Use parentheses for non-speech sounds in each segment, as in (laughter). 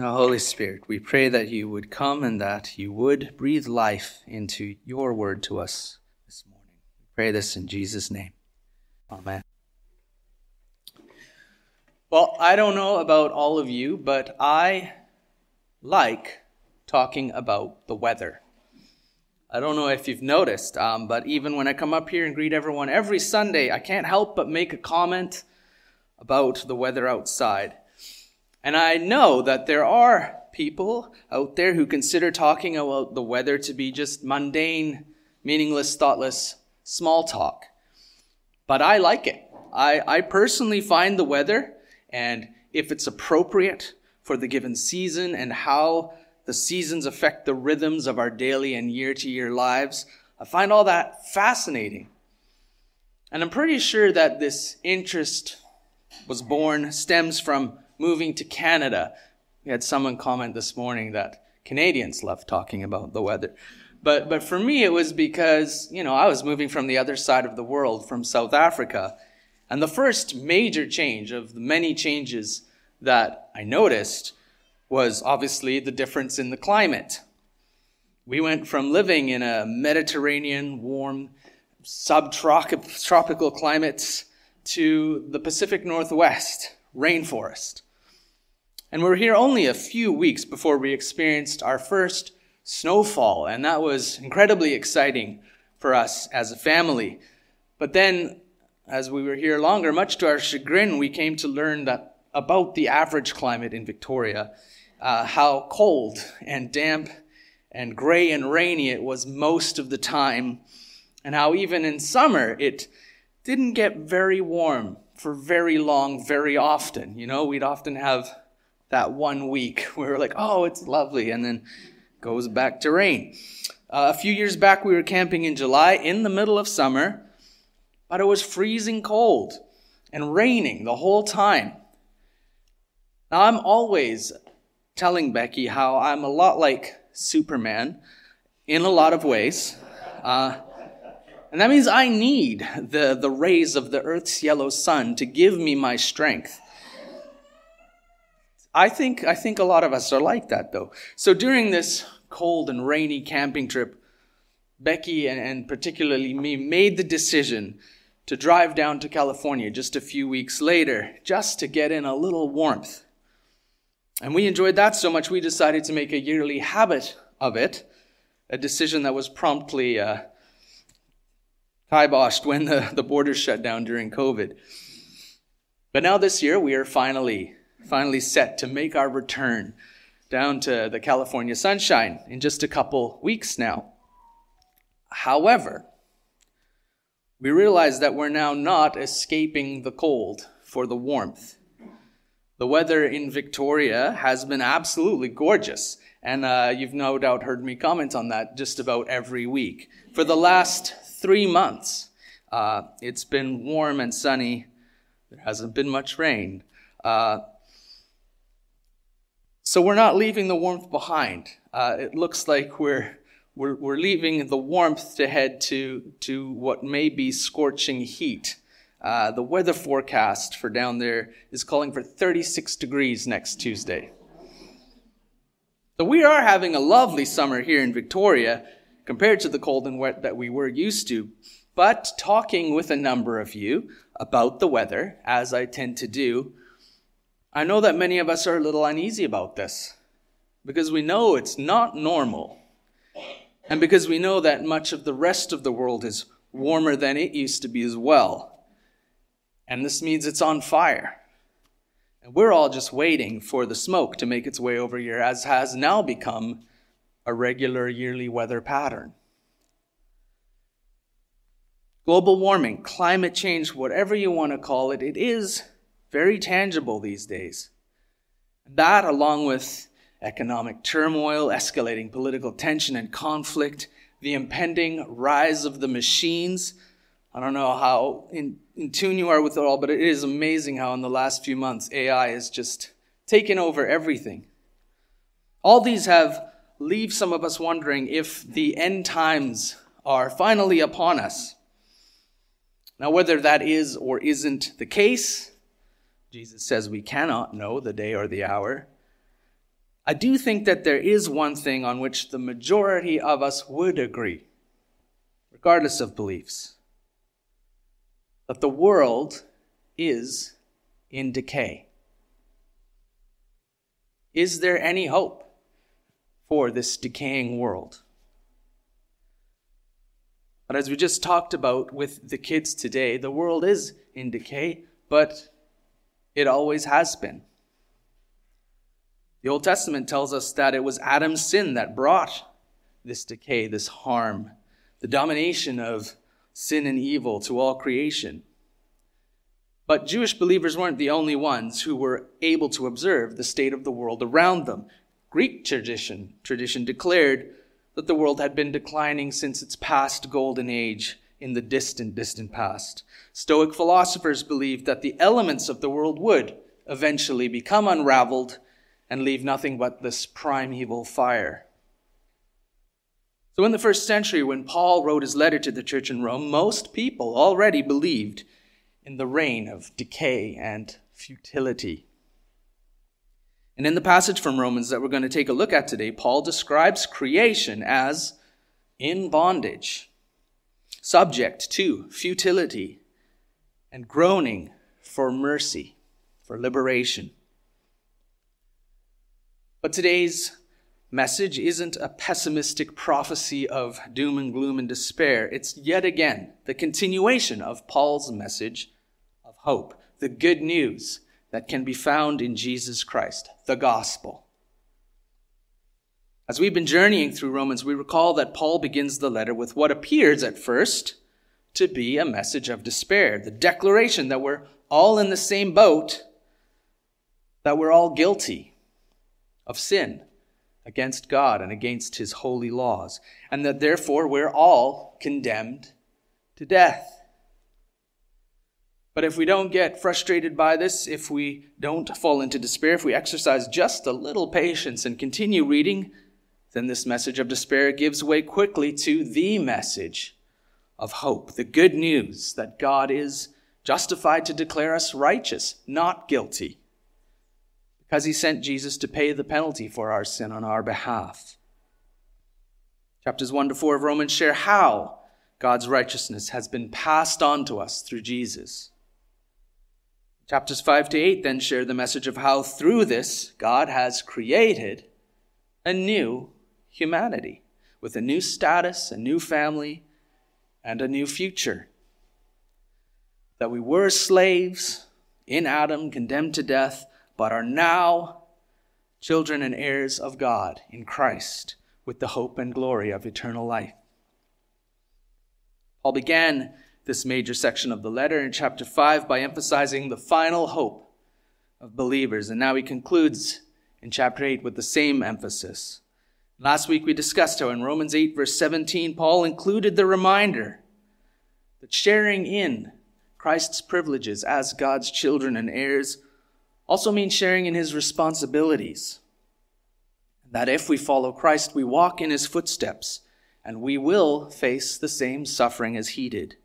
Now, Holy Spirit, we pray that you would come and that you would breathe life into your word to us this morning. We pray this in Jesus' name. Amen. Well, I don't know about all of you, but I like talking about the weather. I don't know if you've noticed, um, but even when I come up here and greet everyone every Sunday, I can't help but make a comment about the weather outside. And I know that there are people out there who consider talking about the weather to be just mundane, meaningless, thoughtless, small talk. But I like it. I, I personally find the weather, and if it's appropriate for the given season and how the seasons affect the rhythms of our daily and year to year lives, I find all that fascinating. And I'm pretty sure that this interest was born, stems from moving to Canada. We had someone comment this morning that Canadians love talking about the weather. But, but for me, it was because, you know, I was moving from the other side of the world, from South Africa. And the first major change of the many changes that I noticed was obviously the difference in the climate. We went from living in a Mediterranean, warm, subtropical climate to the Pacific Northwest, rainforest. And we were here only a few weeks before we experienced our first snowfall, and that was incredibly exciting for us as a family. But then, as we were here longer, much to our chagrin, we came to learn that about the average climate in Victoria, uh, how cold and damp and gray and rainy it was most of the time, and how even in summer it didn't get very warm for very long, very often. You know, we'd often have that one week (laughs) where we're like, oh, it's lovely, and then goes back to rain. Uh, a few years back, we were camping in July in the middle of summer, but it was freezing cold and raining the whole time. Now, I'm always telling Becky how I'm a lot like Superman in a lot of ways. Uh, and that means I need the, the rays of the earth's yellow sun to give me my strength. I think, I think a lot of us are like that, though. So during this cold and rainy camping trip, Becky and, and particularly me made the decision to drive down to California just a few weeks later, just to get in a little warmth. And we enjoyed that so much, we decided to make a yearly habit of it, a decision that was promptly uh, kiboshed when the, the borders shut down during COVID. But now this year, we are finally finally set to make our return down to the California sunshine in just a couple weeks now. However, we realize that we're now not escaping the cold for the warmth. The weather in Victoria has been absolutely gorgeous, and uh, you've no doubt heard me comment on that just about every week. For the last three months, uh, it's been warm and sunny. There hasn't been much rain. Uh, so we're not leaving the warmth behind. Uh, it looks like we're, we're, we're leaving the warmth to head to, to what may be scorching heat. Uh, the weather forecast for down there is calling for 36 degrees next Tuesday. So we are having a lovely summer here in Victoria compared to the cold and wet that we were used to. But talking with a number of you about the weather, as I tend to do, I know that many of us are a little uneasy about this because we know it's not normal. And because we know that much of the rest of the world is warmer than it used to be as well. And this means it's on fire. And we're all just waiting for the smoke to make its way over here, as has now become a regular yearly weather pattern. Global warming, climate change, whatever you want to call it, it is very tangible these days. That, along with economic turmoil, escalating political tension and conflict, the impending rise of the machines. I don't know how in, in tune you are with it all, but it is amazing how in the last few months AI has just taken over everything. All these have leave some of us wondering if the end times are finally upon us. Now, whether that is or isn't the case, Jesus says we cannot know the day or the hour. I do think that there is one thing on which the majority of us would agree, regardless of beliefs that the world is in decay. Is there any hope for this decaying world? But as we just talked about with the kids today, the world is in decay, but it always has been. The Old Testament tells us that it was Adam's sin that brought this decay, this harm, the domination of sin and evil to all creation. But Jewish believers weren't the only ones who were able to observe the state of the world around them. Greek tradition, tradition declared that the world had been declining since its past golden age in the distant, distant past. Stoic philosophers believed that the elements of the world would eventually become unraveled and leave nothing but this primeval fire. So, in the first century, when Paul wrote his letter to the church in Rome, most people already believed in the reign of decay and futility. And in the passage from Romans that we're going to take a look at today, Paul describes creation as in bondage, subject to futility, and groaning for mercy, for liberation. But today's message isn't a pessimistic prophecy of doom and gloom and despair. It's yet again the continuation of Paul's message of hope, the good news that can be found in Jesus Christ, the gospel. As we've been journeying through Romans, we recall that Paul begins the letter with what appears at first to be a message of despair, the declaration that we're all in the same boat, that we're all guilty of sin against God and against his holy laws, and that therefore we're all condemned to death. But if we don't get frustrated by this, if we don't fall into despair, if we exercise just a little patience and continue reading, then this message of despair gives way quickly to the message of hope, the good news that God is justified to declare us righteous, not guilty, because he sent Jesus to pay the penalty for our sin on our behalf. Chapters 1 to 4 of Romans share how God's righteousness has been passed on to us through Jesus. Chapters 5 to 8 then share the message of how through this God has created a new humanity with a new status, a new family, and a new future. That we were slaves in Adam, condemned to death, but are now children and heirs of God in Christ with the hope and glory of eternal life. Paul began this major section of the letter in chapter 5 by emphasizing the final hope of believers. And now he concludes in chapter 8 with the same emphasis. Last week we discussed how in Romans 8, verse 17, Paul included the reminder that sharing in Christ's privileges as God's children and heirs also means sharing in his responsibilities. That if we follow Christ, we walk in his footsteps, and we will face the same suffering as he did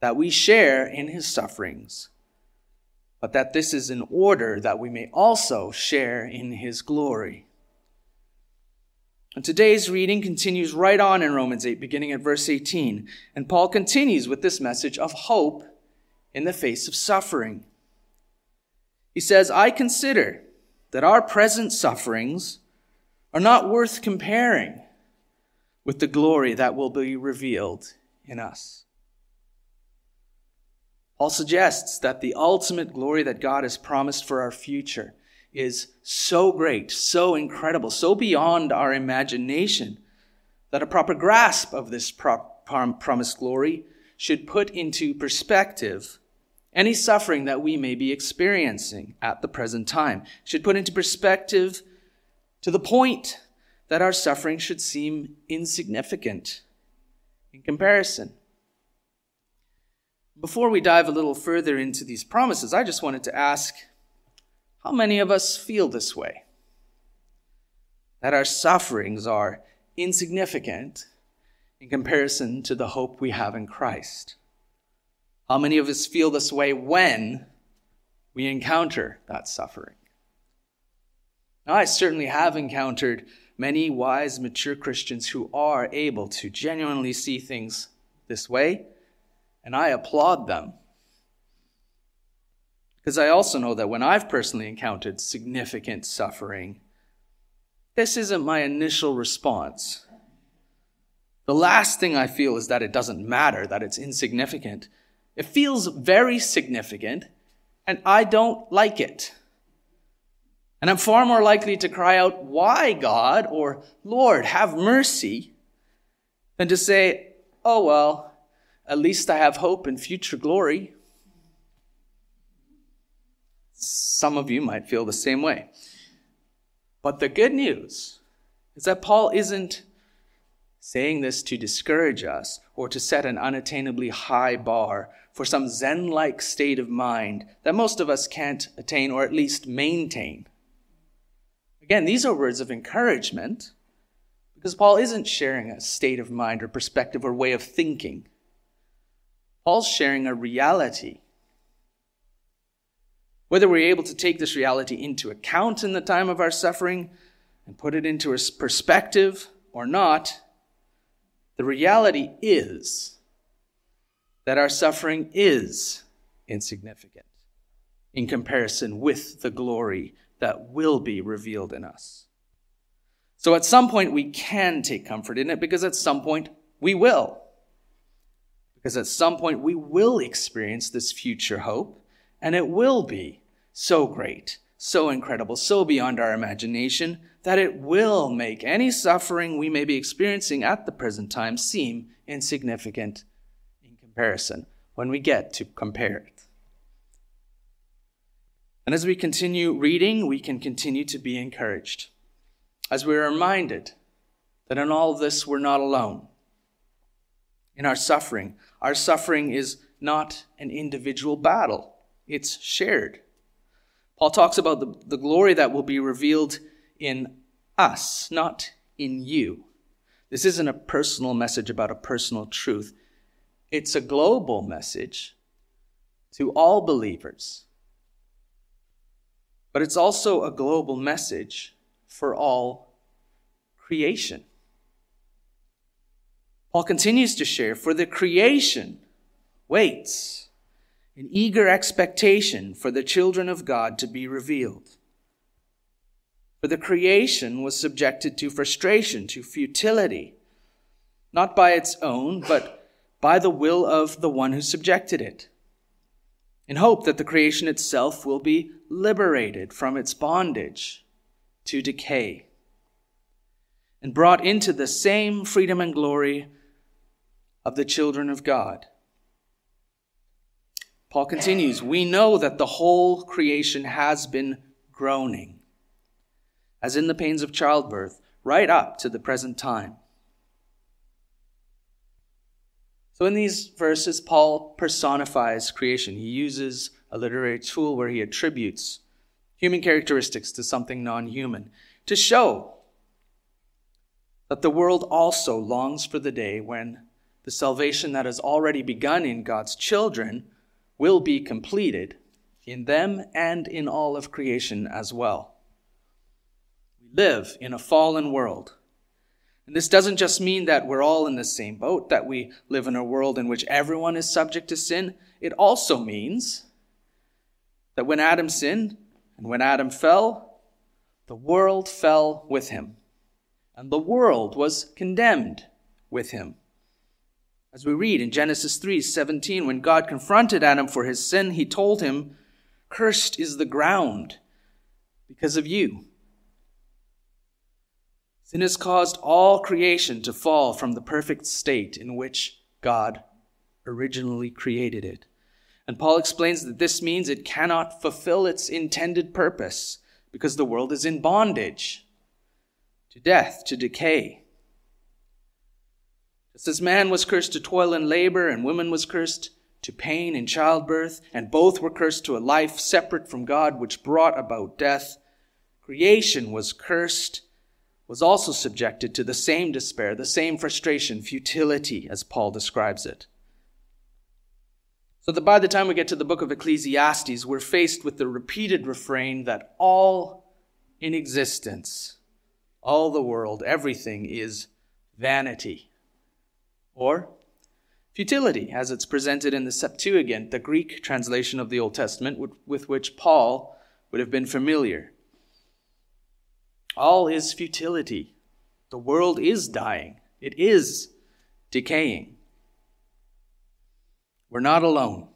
that we share in his sufferings, but that this is in order that we may also share in his glory. And today's reading continues right on in Romans 8, beginning at verse 18. And Paul continues with this message of hope in the face of suffering. He says, I consider that our present sufferings are not worth comparing with the glory that will be revealed in us. Paul suggests that the ultimate glory that God has promised for our future is so great, so incredible, so beyond our imagination that a proper grasp of this promised glory should put into perspective any suffering that we may be experiencing at the present time. Should put into perspective to the point that our suffering should seem insignificant in comparison. Before we dive a little further into these promises, I just wanted to ask how many of us feel this way? That our sufferings are insignificant in comparison to the hope we have in Christ. How many of us feel this way when we encounter that suffering? Now, I certainly have encountered many wise, mature Christians who are able to genuinely see things this way, and I applaud them. Because I also know that when I've personally encountered significant suffering, this isn't my initial response. The last thing I feel is that it doesn't matter, that it's insignificant. It feels very significant, and I don't like it. And I'm far more likely to cry out, Why, God? or Lord, have mercy, than to say, Oh, well, at least I have hope in future glory. Some of you might feel the same way. But the good news is that Paul isn't saying this to discourage us or to set an unattainably high bar for some Zen like state of mind that most of us can't attain or at least maintain. Again, these are words of encouragement because Paul isn't sharing a state of mind or perspective or way of thinking. Paul's sharing a reality. Whether we're able to take this reality into account in the time of our suffering and put it into a perspective or not, the reality is that our suffering is insignificant in comparison with the glory that will be revealed in us. So at some point we can take comfort in it because at some point we will. Because at some point we will experience this future hope and it will be so great, so incredible, so beyond our imagination that it will make any suffering we may be experiencing at the present time seem insignificant in comparison when we get to compare it. And as we continue reading, we can continue to be encouraged as we're reminded that in all this we're not alone. In our suffering, our suffering is not an individual battle, it's shared. Paul talks about the, the glory that will be revealed in us, not in you. This isn't a personal message about a personal truth. It's a global message to all believers. But it's also a global message for all creation. Paul continues to share, for the creation waits in eager expectation for the children of God to be revealed. For the creation was subjected to frustration, to futility, not by its own, but by the will of the one who subjected it, in hope that the creation itself will be liberated from its bondage to decay and brought into the same freedom and glory of the children of God. Paul continues, We know that the whole creation has been groaning as in the pains of childbirth, right up to the present time. So, in these verses, Paul personifies creation. He uses a literary tool where he attributes human characteristics to something non human to show that the world also longs for the day when the salvation that has already begun in God's children will be completed in them and in all of creation as well We live in a fallen world. And this doesn't just mean that we're all in the same boat, that we live in a world in which everyone is subject to sin. It also means that when Adam sinned and when Adam fell, the world fell with him. And the world was condemned with him. As we read in Genesis 3:17, when God confronted Adam for his sin, he told him, "Cursed is the ground because of you. Sin has caused all creation to fall from the perfect state in which God originally created it. And Paul explains that this means it cannot fulfill its intended purpose because the world is in bondage to death, to decay. Just as man was cursed to toil and labor, and woman was cursed to pain and childbirth, and both were cursed to a life separate from God, which brought about death, creation was cursed was also subjected to the same despair, the same frustration, futility, as Paul describes it. So that by the time we get to the book of Ecclesiastes, we're faced with the repeated refrain that all in existence, all the world, everything is vanity or futility, as it's presented in the Septuagint, the Greek translation of the Old Testament, with which Paul would have been familiar. All is futility. The world is dying, it is decaying. We're not alone.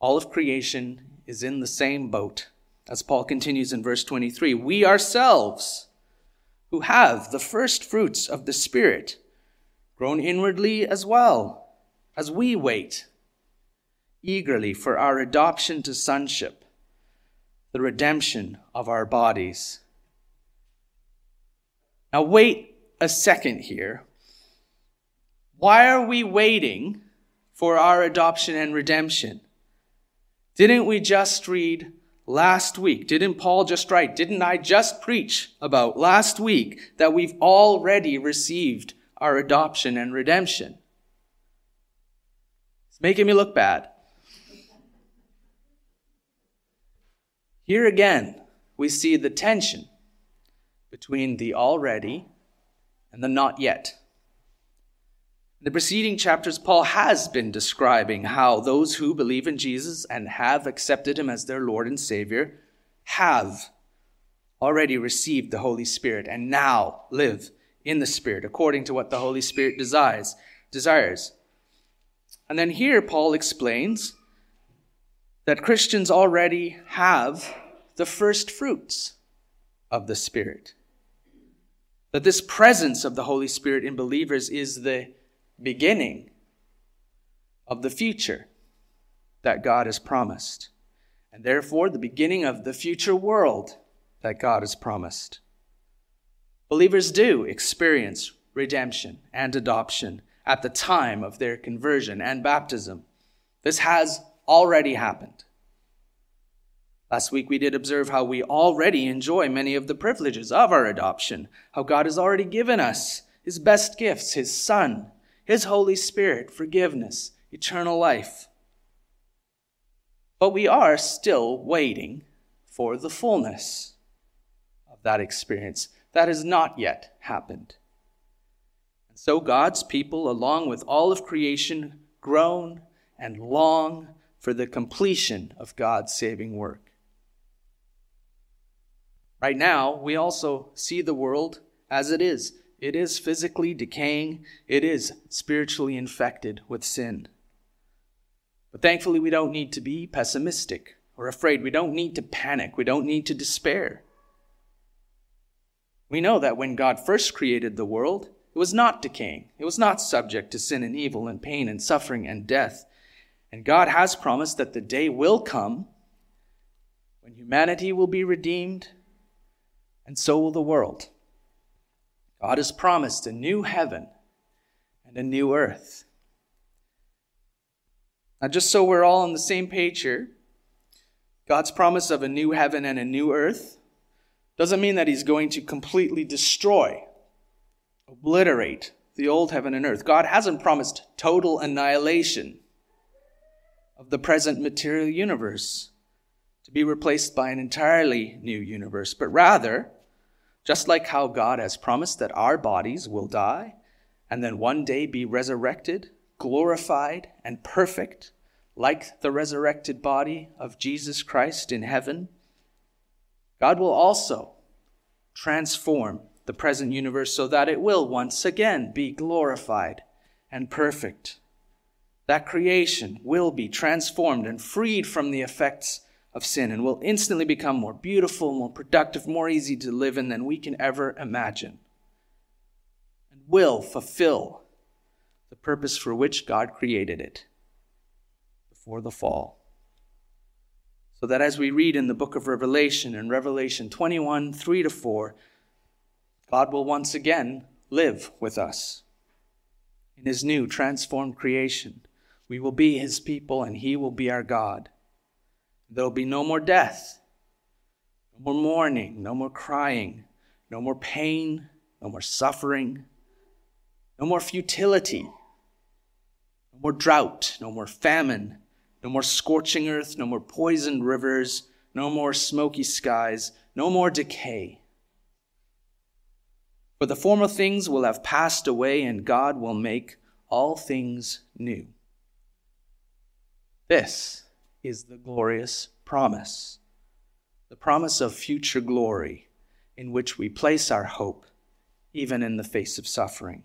All of creation is in the same boat. As Paul continues in verse 23, we ourselves, who have the first fruits of the Spirit, groan inwardly as well as we wait eagerly for our adoption to sonship, the redemption of our bodies. Now, wait a second here. Why are we waiting for our adoption and redemption? Didn't we just read last week? Didn't Paul just write? Didn't I just preach about last week that we've already received our adoption and redemption? It's making me look bad. Here again, we see the tension between the already and the not yet. In the preceding chapters, Paul has been describing how those who believe in Jesus and have accepted him as their Lord and Savior have already received the Holy Spirit and now live in the Spirit according to what the Holy Spirit desires. desires. And then here Paul explains that Christians already have the first fruits of the Spirit. That this presence of the Holy Spirit in believers is the beginning of the future that God has promised, and therefore the beginning of the future world that God has promised. Believers do experience redemption and adoption at the time of their conversion and baptism. This has already happened. Last week we did observe how we already enjoy many of the privileges of our adoption, how God has already given us his best gifts, his Son, his Holy Spirit, forgiveness, eternal life. But we are still waiting for the fullness of that experience. That has not yet happened. And so God's people, along with all of creation, groan and long for the completion of God's saving work. Right now, we also see the world as it is it is physically decaying, it is spiritually infected with sin. But thankfully, we don't need to be pessimistic or afraid. We don't need to panic. We don't need to despair. We know that when God first created the world, it was not decaying. It was not subject to sin and evil and pain and suffering and death. And God has promised that the day will come when humanity will be redeemed, and so will the world. God has promised a new heaven and a new earth. Now, just so we're all on the same page here, God's promise of a new heaven and a new earth doesn't mean that He's going to completely destroy, obliterate the old heaven and earth. God hasn't promised total annihilation of the present material universe to be replaced by an entirely new universe, but rather, just like how God has promised that our bodies will die and then one day be resurrected, glorified, and perfect, like the resurrected body of Jesus Christ in heaven, God will also transform the present universe so that it will once again be glorified and perfect. That creation will be transformed and freed from the effects of sin and will instantly become more beautiful, more productive, more easy to live in than we can ever imagine. And will fulfill the purpose for which God created it before the fall. So that as we read in the book of Revelation, in Revelation 21 3 to 4, God will once again live with us in his new transformed creation. We will be his people and he will be our God. There'll be no more death, no more mourning, no more crying, no more pain, no more suffering, no more futility, no more drought, no more famine, no more scorching earth, no more poisoned rivers, no more smoky skies, no more decay. For the former things will have passed away, and God will make all things new. This is the glorious promise, the promise of future glory in which we place our hope, even in the face of suffering.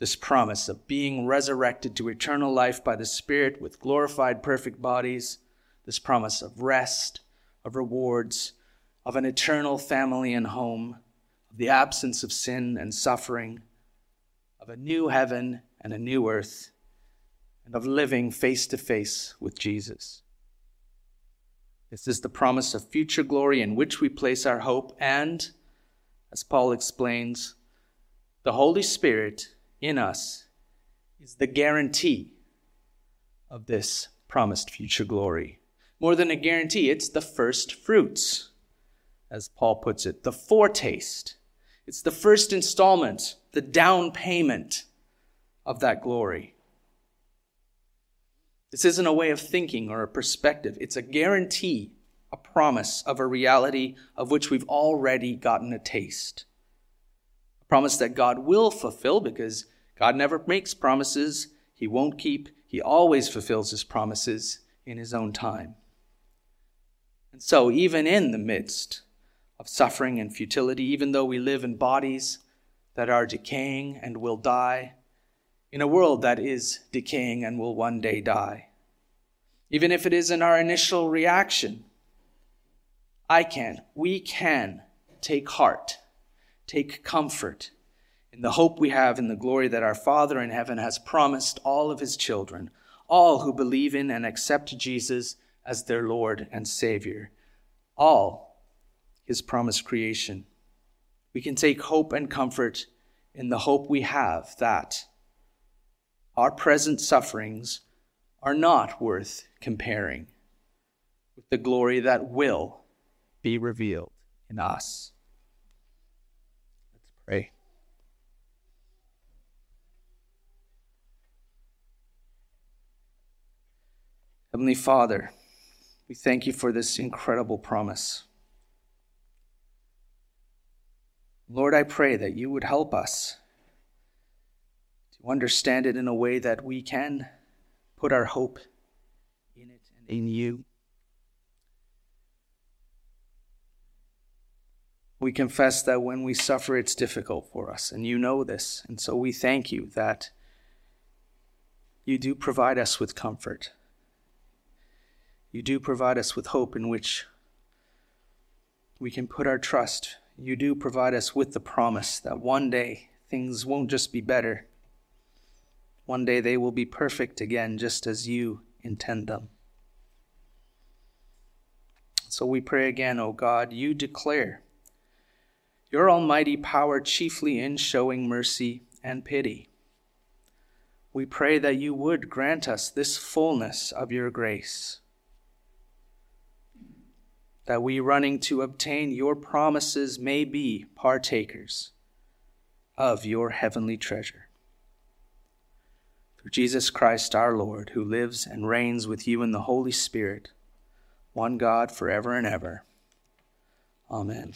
This promise of being resurrected to eternal life by the Spirit with glorified, perfect bodies, this promise of rest, of rewards, of an eternal family and home, of the absence of sin and suffering, of a new heaven and a new earth, and of living face to face with Jesus. This is the promise of future glory in which we place our hope, and, as Paul explains, the Holy Spirit in us is the guarantee of this promised future glory. More than a guarantee, it's the first fruits, as Paul puts it, the foretaste. It's the first installment, the down payment of that glory. This isn't a way of thinking or a perspective. It's a guarantee, a promise of a reality of which we've already gotten a taste. Promise that God will fulfill because God never makes promises he won't keep. He always fulfills his promises in his own time. And so, even in the midst of suffering and futility, even though we live in bodies that are decaying and will die, in a world that is decaying and will one day die, even if it isn't our initial reaction, I can, we can take heart, take comfort in the hope we have in the glory that our Father in heaven has promised all of his children, all who believe in and accept Jesus as their Lord and Savior, all his promised creation. We can take hope and comfort in the hope we have that our present sufferings are not worth comparing with the glory that will be revealed in us. Pray. Heavenly Father, we thank you for this incredible promise. Lord, I pray that you would help us to understand it in a way that we can put our hope in it and in you. We confess that when we suffer, it's difficult for us, and you know this. And so we thank you that you do provide us with comfort. You do provide us with hope in which we can put our trust. You do provide us with the promise that one day things won't just be better. One day they will be perfect again, just as you intend them. So we pray again, O God, you declare your almighty power chiefly in showing mercy and pity. We pray that you would grant us this fullness of your grace that we running to obtain your promises may be partakers of your heavenly treasure. Through Jesus Christ our Lord, who lives and reigns with you in the Holy Spirit, one God forever and ever. Amen.